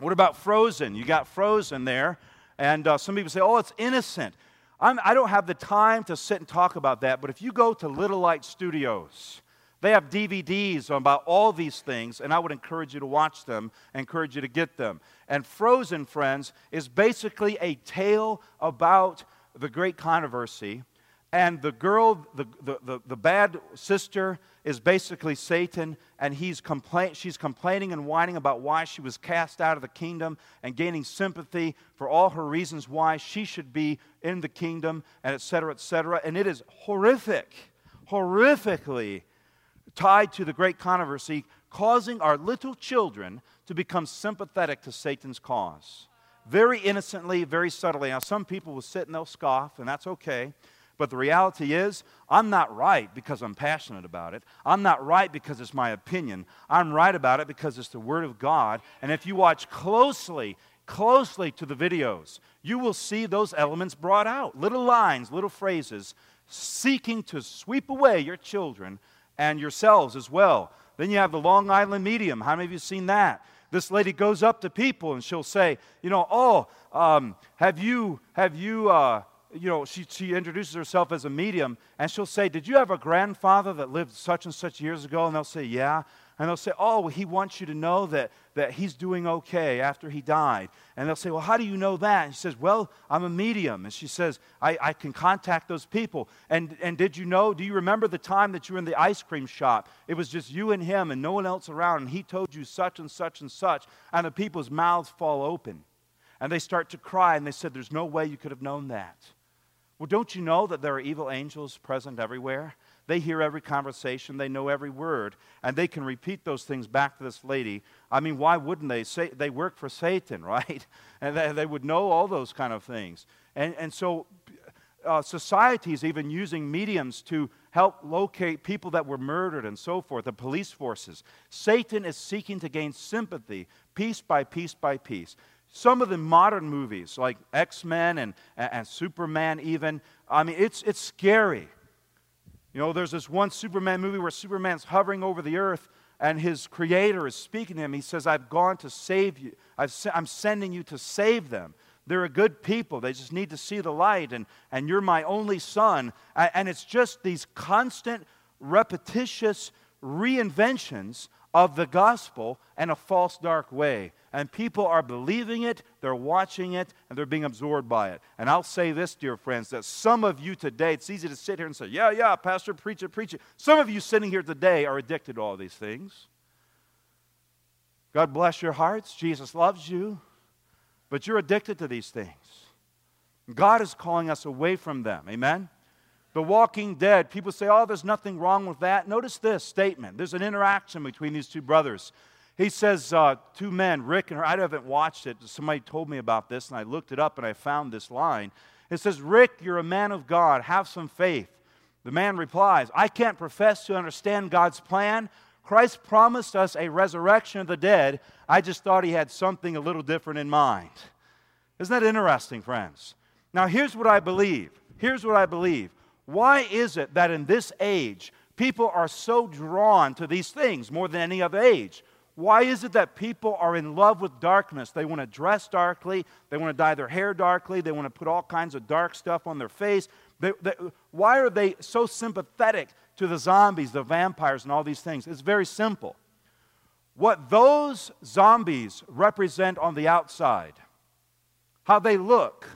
What about Frozen? You got Frozen there, and uh, some people say, oh, it's innocent. I'm, I do not have the time to sit and talk about that, but if you go to Little Light Studios, they have DVDs about all these things, and I would encourage you to watch them, encourage you to get them. And Frozen, friends, is basically a tale about the great controversy. And the girl, the, the, the, the bad sister, is basically Satan, and he's complain, she's complaining and whining about why she was cast out of the kingdom and gaining sympathy for all her reasons why she should be in the kingdom, and et cetera, et cetera. And it is horrific, horrifically tied to the great controversy, causing our little children to become sympathetic to Satan's cause. Very innocently, very subtly. Now, some people will sit and they'll scoff, and that's okay. But the reality is, I'm not right because I'm passionate about it. I'm not right because it's my opinion. I'm right about it because it's the Word of God. And if you watch closely, closely to the videos, you will see those elements brought out little lines, little phrases, seeking to sweep away your children and yourselves as well. Then you have the Long Island medium. How many of you seen that? This lady goes up to people and she'll say, you know, oh, um, have you, have you, uh, you know, she, she introduces herself as a medium, and she'll say, Did you have a grandfather that lived such and such years ago? And they'll say, Yeah. And they'll say, Oh, well, he wants you to know that, that he's doing okay after he died. And they'll say, Well, how do you know that? And she says, Well, I'm a medium. And she says, I, I can contact those people. And, and did you know, do you remember the time that you were in the ice cream shop? It was just you and him and no one else around, and he told you such and such and such. And the people's mouths fall open. And they start to cry, and they said, There's no way you could have known that. Well, don't you know that there are evil angels present everywhere? They hear every conversation, they know every word, and they can repeat those things back to this lady. I mean, why wouldn't they? Say, they work for Satan, right? And they, they would know all those kind of things. And, and so, uh, societies even using mediums to help locate people that were murdered and so forth, the police forces. Satan is seeking to gain sympathy piece by piece by piece. Some of the modern movies, like X Men and, and Superman, even, I mean, it's, it's scary. You know, there's this one Superman movie where Superman's hovering over the earth and his creator is speaking to him. He says, I've gone to save you. i am sending you to save them. They're a good people. They just need to see the light, and, and you're my only son. And it's just these constant, repetitious reinventions of the gospel in a false, dark way. And people are believing it, they're watching it, and they're being absorbed by it. And I'll say this, dear friends, that some of you today, it's easy to sit here and say, Yeah, yeah, Pastor, preach it, preach it. Some of you sitting here today are addicted to all these things. God bless your hearts. Jesus loves you. But you're addicted to these things. God is calling us away from them. Amen? The Walking Dead, people say, oh, there's nothing wrong with that. Notice this statement. There's an interaction between these two brothers. He says, uh, two men, Rick and her, I haven't watched it. Somebody told me about this, and I looked it up and I found this line. It says, Rick, you're a man of God. Have some faith. The man replies, I can't profess to understand God's plan. Christ promised us a resurrection of the dead. I just thought he had something a little different in mind. Isn't that interesting, friends? Now, here's what I believe. Here's what I believe. Why is it that in this age, people are so drawn to these things more than any other age? Why is it that people are in love with darkness? They want to dress darkly, they want to dye their hair darkly, they want to put all kinds of dark stuff on their face. They, they, why are they so sympathetic to the zombies, the vampires, and all these things? It's very simple. What those zombies represent on the outside, how they look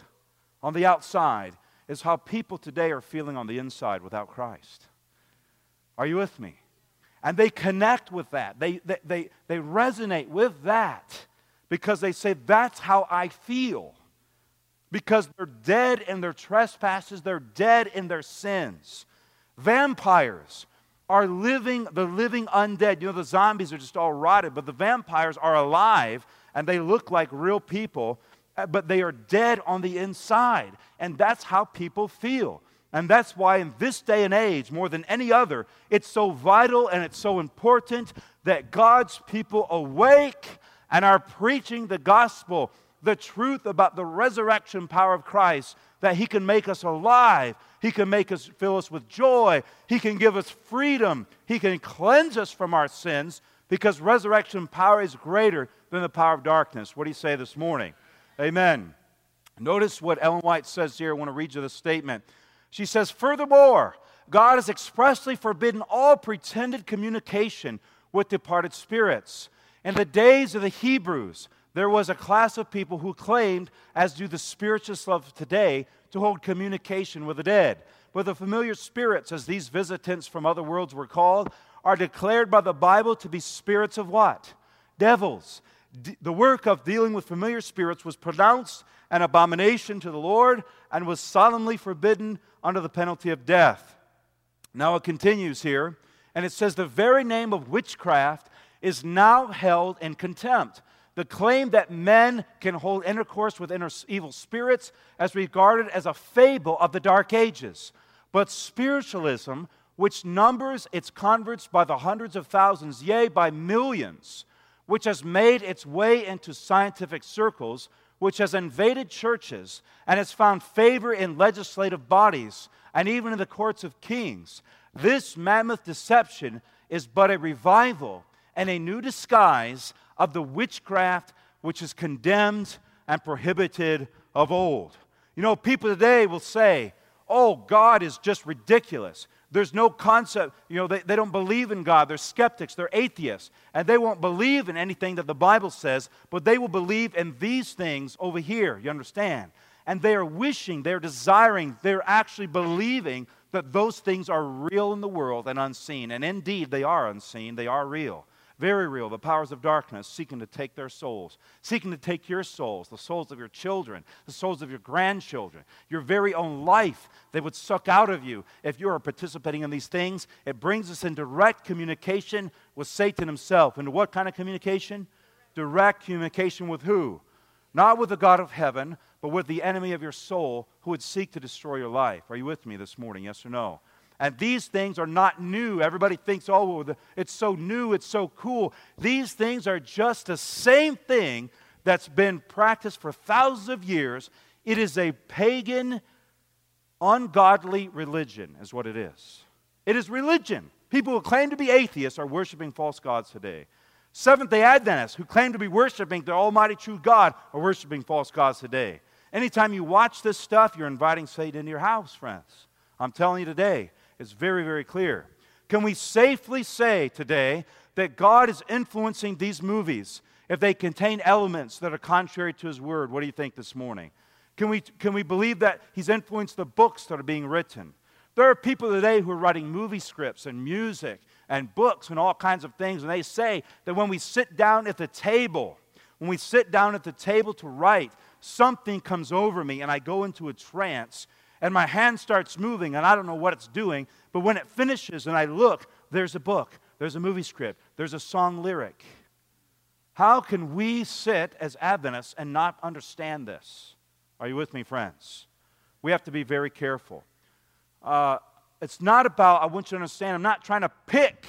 on the outside, is how people today are feeling on the inside without Christ. Are you with me? And they connect with that. They, they, they, they resonate with that because they say, That's how I feel. Because they're dead in their trespasses, they're dead in their sins. Vampires are living, the living undead. You know, the zombies are just all rotted, but the vampires are alive and they look like real people, uh, but they are dead on the inside. And that's how people feel. And that's why, in this day and age, more than any other, it's so vital and it's so important that God's people awake and are preaching the gospel, the truth about the resurrection power of Christ, that He can make us alive. He can make us fill us with joy. He can give us freedom. He can cleanse us from our sins because resurrection power is greater than the power of darkness. What do you say this morning? Amen. Notice what Ellen White says here. I want to read you the statement. She says, Furthermore, God has expressly forbidden all pretended communication with departed spirits. In the days of the Hebrews, there was a class of people who claimed, as do the spiritualists of today, to hold communication with the dead. But the familiar spirits, as these visitants from other worlds were called, are declared by the Bible to be spirits of what? Devils. D- the work of dealing with familiar spirits was pronounced an abomination to the Lord and was solemnly forbidden under the penalty of death. Now it continues here, and it says, The very name of witchcraft is now held in contempt. The claim that men can hold intercourse with inner evil spirits is regarded as a fable of the Dark Ages. But spiritualism, which numbers its converts by the hundreds of thousands, yea, by millions, which has made its way into scientific circles, which has invaded churches and has found favor in legislative bodies and even in the courts of kings. This mammoth deception is but a revival and a new disguise of the witchcraft which is condemned and prohibited of old. You know, people today will say, oh, God is just ridiculous. There's no concept, you know, they, they don't believe in God. They're skeptics, they're atheists, and they won't believe in anything that the Bible says, but they will believe in these things over here, you understand? And they are wishing, they're desiring, they're actually believing that those things are real in the world and unseen. And indeed, they are unseen, they are real. Very real. The powers of darkness seeking to take their souls, seeking to take your souls, the souls of your children, the souls of your grandchildren, your very own life. They would suck out of you if you are participating in these things. It brings us in direct communication with Satan himself. And what kind of communication? Direct communication with who? Not with the God of heaven, but with the enemy of your soul who would seek to destroy your life. Are you with me this morning? Yes or no? And these things are not new. Everybody thinks, oh, it's so new, it's so cool. These things are just the same thing that's been practiced for thousands of years. It is a pagan, ungodly religion, is what it is. It is religion. People who claim to be atheists are worshiping false gods today. Seventh day Adventists who claim to be worshiping the Almighty true God are worshiping false gods today. Anytime you watch this stuff, you're inviting Satan into your house, friends. I'm telling you today, is very, very clear. Can we safely say today that God is influencing these movies if they contain elements that are contrary to His Word? What do you think this morning? Can we, can we believe that He's influenced the books that are being written? There are people today who are writing movie scripts and music and books and all kinds of things, and they say that when we sit down at the table, when we sit down at the table to write, something comes over me and I go into a trance and my hand starts moving and I don't know what it's doing, but when it finishes and I look, there's a book, there's a movie script, there's a song lyric. How can we sit as Adventists and not understand this? Are you with me, friends? We have to be very careful. Uh, it's not about, I want you to understand, I'm not trying to pick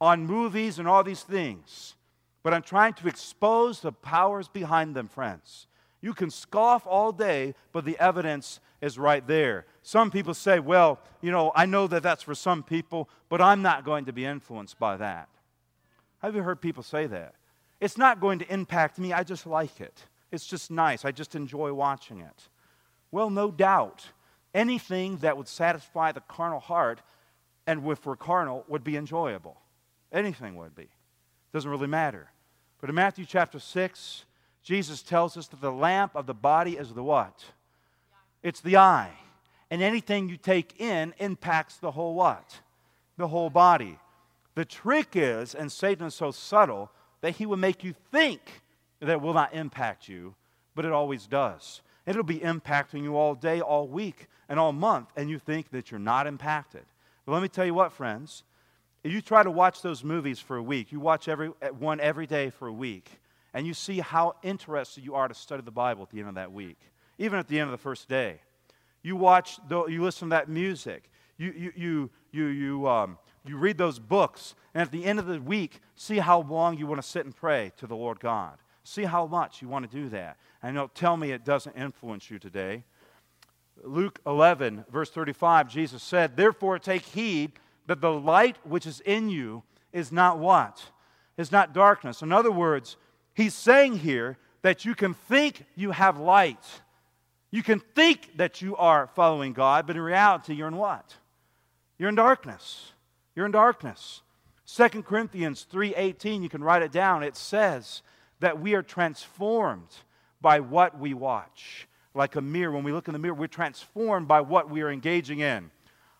on movies and all these things, but I'm trying to expose the powers behind them, friends. You can scoff all day, but the evidence is right there. Some people say, well, you know, I know that that's for some people, but I'm not going to be influenced by that. Have you heard people say that? It's not going to impact me. I just like it. It's just nice. I just enjoy watching it. Well, no doubt. Anything that would satisfy the carnal heart and if we're carnal would be enjoyable. Anything would be. Doesn't really matter. But in Matthew chapter 6, Jesus tells us that the lamp of the body is the what? It's the eye. And anything you take in impacts the whole what? The whole body. The trick is, and Satan is so subtle, that he will make you think that it will not impact you, but it always does. It'll be impacting you all day, all week, and all month, and you think that you're not impacted. But let me tell you what, friends. If you try to watch those movies for a week, you watch every, one every day for a week, and you see how interested you are to study the Bible at the end of that week, even at the end of the first day. You watch, you listen to that music, you, you, you, you, you, um, you read those books, and at the end of the week, see how long you want to sit and pray to the Lord God. See how much you want to do that. And don't tell me it doesn't influence you today. Luke 11, verse 35, Jesus said, Therefore take heed that the light which is in you is not what? Is not darkness. In other words, he's saying here that you can think you have light. You can think that you are following God, but in reality, you're in what? You're in darkness. You're in darkness. 2 Corinthians 3:18, you can write it down. It says that we are transformed by what we watch. Like a mirror, when we look in the mirror, we're transformed by what we are engaging in.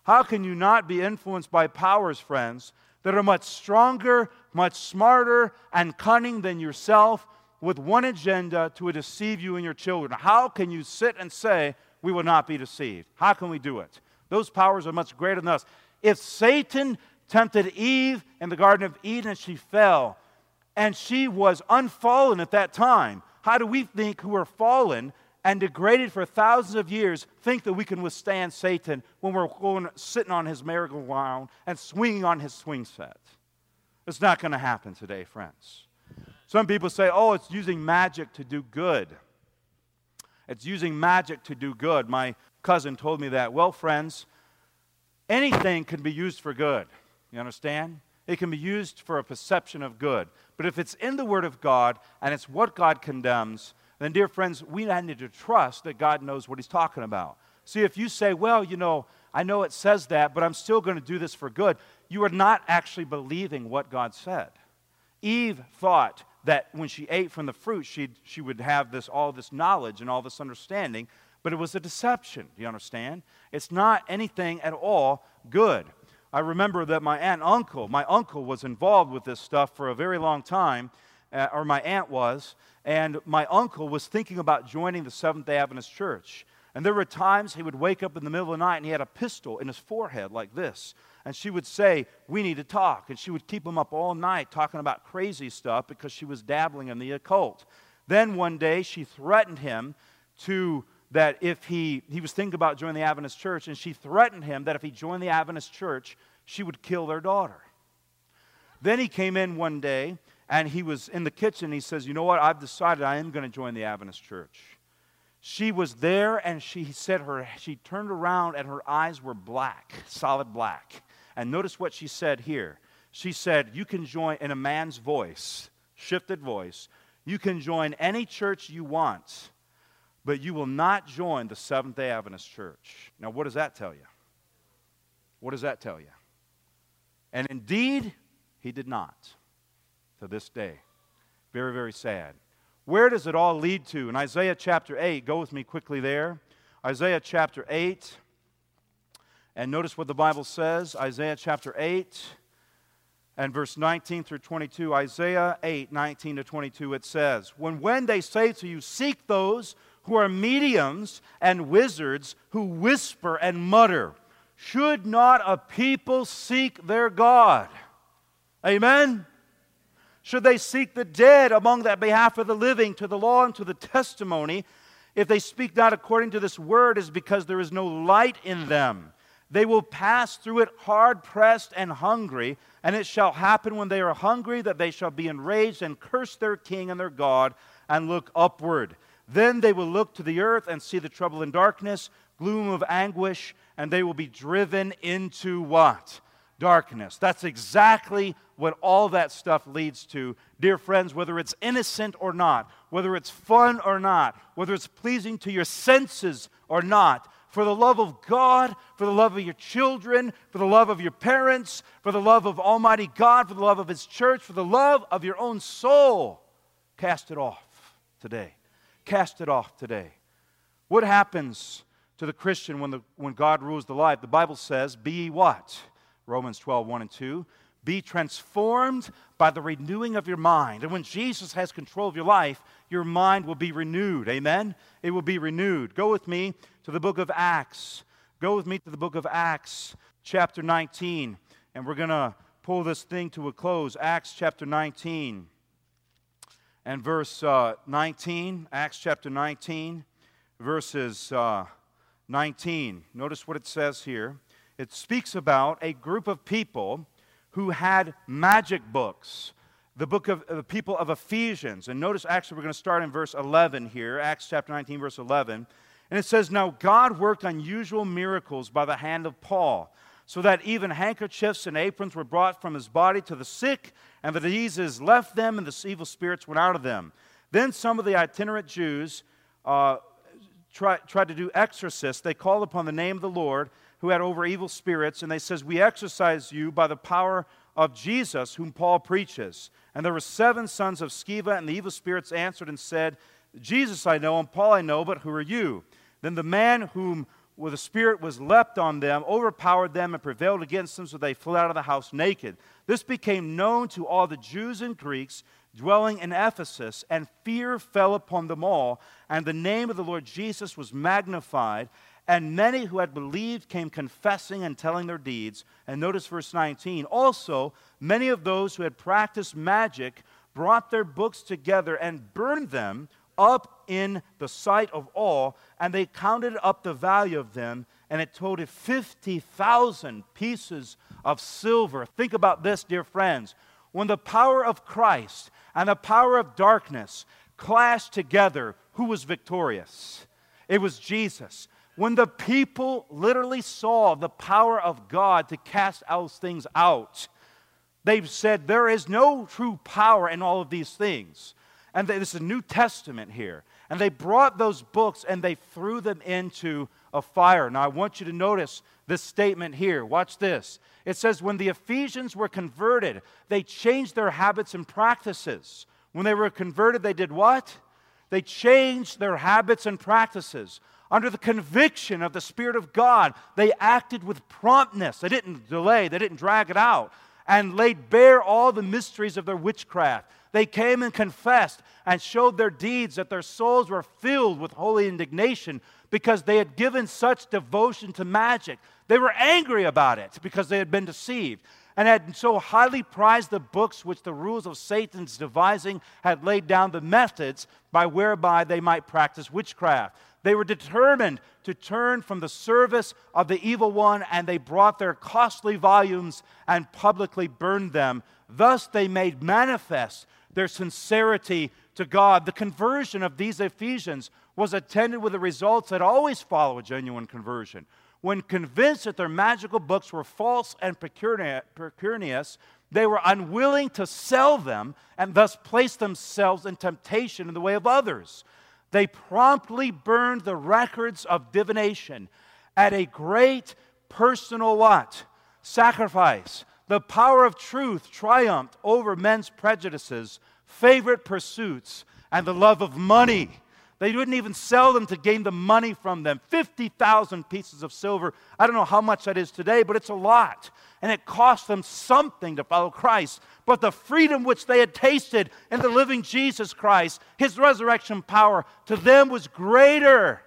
How can you not be influenced by powers, friends, that are much stronger, much smarter, and cunning than yourself, with one agenda to deceive you and your children? How can you sit and say, We will not be deceived? How can we do it? Those powers are much greater than us. If Satan tempted Eve in the Garden of Eden and she fell, and she was unfallen at that time, how do we think who are fallen and degraded for thousands of years think that we can withstand Satan when we're going, sitting on his merry-go-round and swinging on his swing set? It's not going to happen today, friends. Some people say, oh, it's using magic to do good. It's using magic to do good. My cousin told me that. Well, friends, anything can be used for good. You understand? It can be used for a perception of good. But if it's in the Word of God and it's what God condemns, then, dear friends, we need to trust that God knows what He's talking about. See, if you say, well, you know, I know it says that, but I'm still going to do this for good, you are not actually believing what God said. Eve thought that when she ate from the fruit, she she would have this, all this knowledge and all this understanding, but it was a deception. Do you understand? It's not anything at all good. I remember that my aunt uncle, my uncle was involved with this stuff for a very long time, uh, or my aunt was, and my uncle was thinking about joining the Seventh day Adventist Church. And there were times he would wake up in the middle of the night and he had a pistol in his forehead like this. And she would say, We need to talk. And she would keep him up all night talking about crazy stuff because she was dabbling in the occult. Then one day she threatened him to that if he, he was thinking about joining the Adventist church, and she threatened him that if he joined the Adventist church, she would kill their daughter. Then he came in one day and he was in the kitchen. He says, You know what? I've decided I am going to join the Adventist church. She was there and she said her, she turned around and her eyes were black, solid black. And notice what she said here. She said, You can join in a man's voice, shifted voice. You can join any church you want but you will not join the Seventh day Adventist church. Now, what does that tell you? What does that tell you? And indeed, he did not to this day. Very, very sad. Where does it all lead to? In Isaiah chapter 8, go with me quickly there. Isaiah chapter 8. And notice what the Bible says Isaiah chapter 8 and verse 19 through 22. Isaiah 8, 19 to 22, it says, When, when they say to you, Seek those who are mediums and wizards who whisper and mutter. Should not a people seek their God? Amen? Should they seek the dead among that behalf of the living, to the law and to the testimony? If they speak not according to this word, is because there is no light in them. They will pass through it hard pressed and hungry, and it shall happen when they are hungry that they shall be enraged and curse their king and their God and look upward. Then they will look to the earth and see the trouble and darkness, gloom of anguish, and they will be driven into what? Darkness. That's exactly what all that stuff leads to. Dear friends, whether it's innocent or not, whether it's fun or not, whether it's pleasing to your senses or not, for the love of God, for the love of your children, for the love of your parents, for the love of Almighty God, for the love of His church, for the love of your own soul, cast it off today. Cast it off today. What happens to the Christian when, the, when God rules the life? The Bible says, Be what? Romans 12, 1 and 2. Be transformed by the renewing of your mind. And when Jesus has control of your life, your mind will be renewed. Amen? It will be renewed. Go with me to the book of Acts. Go with me to the book of Acts, chapter 19. And we're going to pull this thing to a close. Acts chapter 19 and verse uh, 19. Acts chapter 19, verses uh, 19. Notice what it says here. It speaks about a group of people who had magic books. The book of the people of Ephesians. And notice, actually, we're going to start in verse 11 here, Acts chapter 19, verse 11. And it says, Now God worked unusual miracles by the hand of Paul, so that even handkerchiefs and aprons were brought from his body to the sick, and the diseases left them, and the evil spirits went out of them. Then some of the itinerant Jews uh, tried to do exorcists. They called upon the name of the Lord who had over evil spirits, and they says, We exorcise you by the power of Jesus, whom Paul preaches. And there were seven sons of Sceva, and the evil spirits answered and said, Jesus I know, and Paul I know, but who are you? Then the man whom well, the Spirit was leapt on them, overpowered them, and prevailed against them, so they fled out of the house naked. This became known to all the Jews and Greeks dwelling in Ephesus, and fear fell upon them all, and the name of the Lord Jesus was magnified. And many who had believed came confessing and telling their deeds. And notice verse 19. Also, many of those who had practiced magic brought their books together and burned them up in the sight of all, and they counted up the value of them, and it totaled 50,000 pieces of silver. Think about this, dear friends. When the power of Christ and the power of darkness clashed together, who was victorious? It was Jesus. When the people literally saw the power of God to cast those things out, they said, There is no true power in all of these things. And this is a New Testament here. And they brought those books and they threw them into a fire. Now, I want you to notice this statement here. Watch this. It says, When the Ephesians were converted, they changed their habits and practices. When they were converted, they did what? They changed their habits and practices. Under the conviction of the Spirit of God, they acted with promptness. They didn't delay, they didn't drag it out, and laid bare all the mysteries of their witchcraft. They came and confessed and showed their deeds that their souls were filled with holy indignation because they had given such devotion to magic. They were angry about it because they had been deceived and had so highly prized the books which the rules of Satan's devising had laid down the methods by whereby they might practice witchcraft. They were determined to turn from the service of the evil one, and they brought their costly volumes and publicly burned them. Thus they made manifest their sincerity to God. The conversion of these Ephesians was attended with the results that always follow a genuine conversion. When convinced that their magical books were false and pecunious, they were unwilling to sell them and thus place themselves in temptation in the way of others. They promptly burned the records of divination at a great personal what? Sacrifice. The power of truth triumphed over men's prejudices, favorite pursuits, and the love of money. They wouldn't even sell them to gain the money from them. 50,000 pieces of silver. I don't know how much that is today, but it's a lot. And it cost them something to follow Christ. But the freedom which they had tasted in the living Jesus Christ, his resurrection power, to them was greater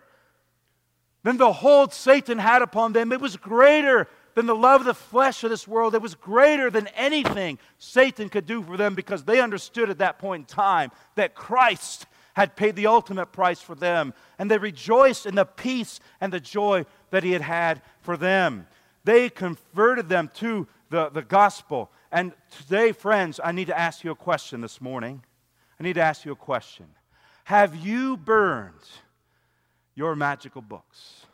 than the hold Satan had upon them. It was greater than the love of the flesh of this world. It was greater than anything Satan could do for them because they understood at that point in time that Christ had paid the ultimate price for them. And they rejoiced in the peace and the joy that he had had for them. They converted them to the, the gospel. And today, friends, I need to ask you a question this morning. I need to ask you a question. Have you burned your magical books?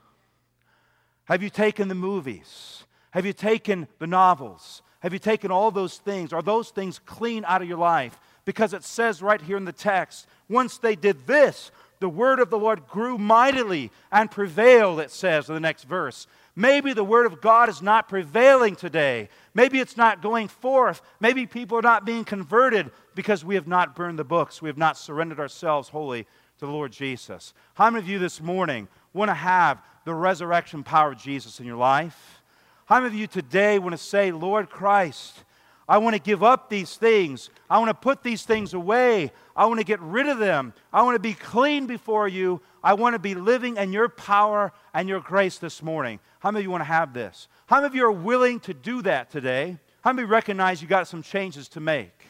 Have you taken the movies? Have you taken the novels? Have you taken all those things? Are those things clean out of your life? Because it says right here in the text, once they did this, the word of the Lord grew mightily and prevailed, it says in the next verse. Maybe the word of God is not prevailing today. Maybe it's not going forth. Maybe people are not being converted because we have not burned the books. We have not surrendered ourselves wholly to the Lord Jesus. How many of you this morning want to have the resurrection power of Jesus in your life? How many of you today want to say, Lord Christ, I want to give up these things. I want to put these things away. I want to get rid of them. I want to be clean before you. I want to be living in your power and your grace this morning. How many of you want to have this? How many of you are willing to do that today? How many recognize you got some changes to make?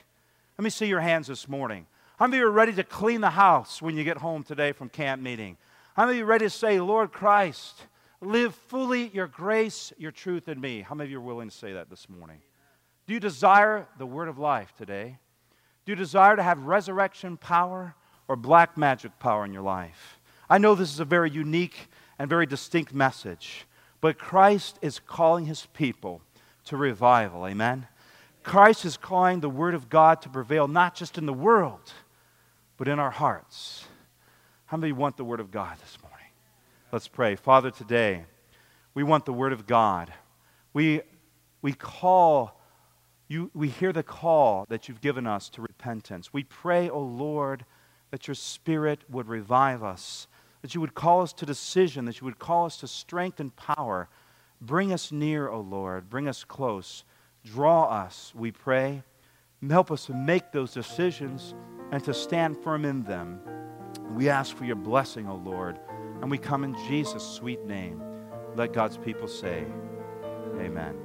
Let me see your hands this morning. How many of you are ready to clean the house when you get home today from camp meeting? How many of you are ready to say, Lord Christ, live fully your grace, your truth in me? How many of you are willing to say that this morning? Do you desire the word of life today? Do you desire to have resurrection power or black magic power in your life? I know this is a very unique and very distinct message, but Christ is calling his people to revival. Amen? Christ is calling the word of God to prevail not just in the world, but in our hearts. How many want the word of God this morning? Let's pray. Father, today, we want the word of God. We, we call you, we hear the call that you've given us to repentance. We pray, O oh Lord, that your Spirit would revive us, that you would call us to decision, that you would call us to strength and power. Bring us near, O oh Lord. Bring us close. Draw us, we pray. Help us to make those decisions and to stand firm in them. We ask for your blessing, O oh Lord, and we come in Jesus' sweet name. Let God's people say, Amen.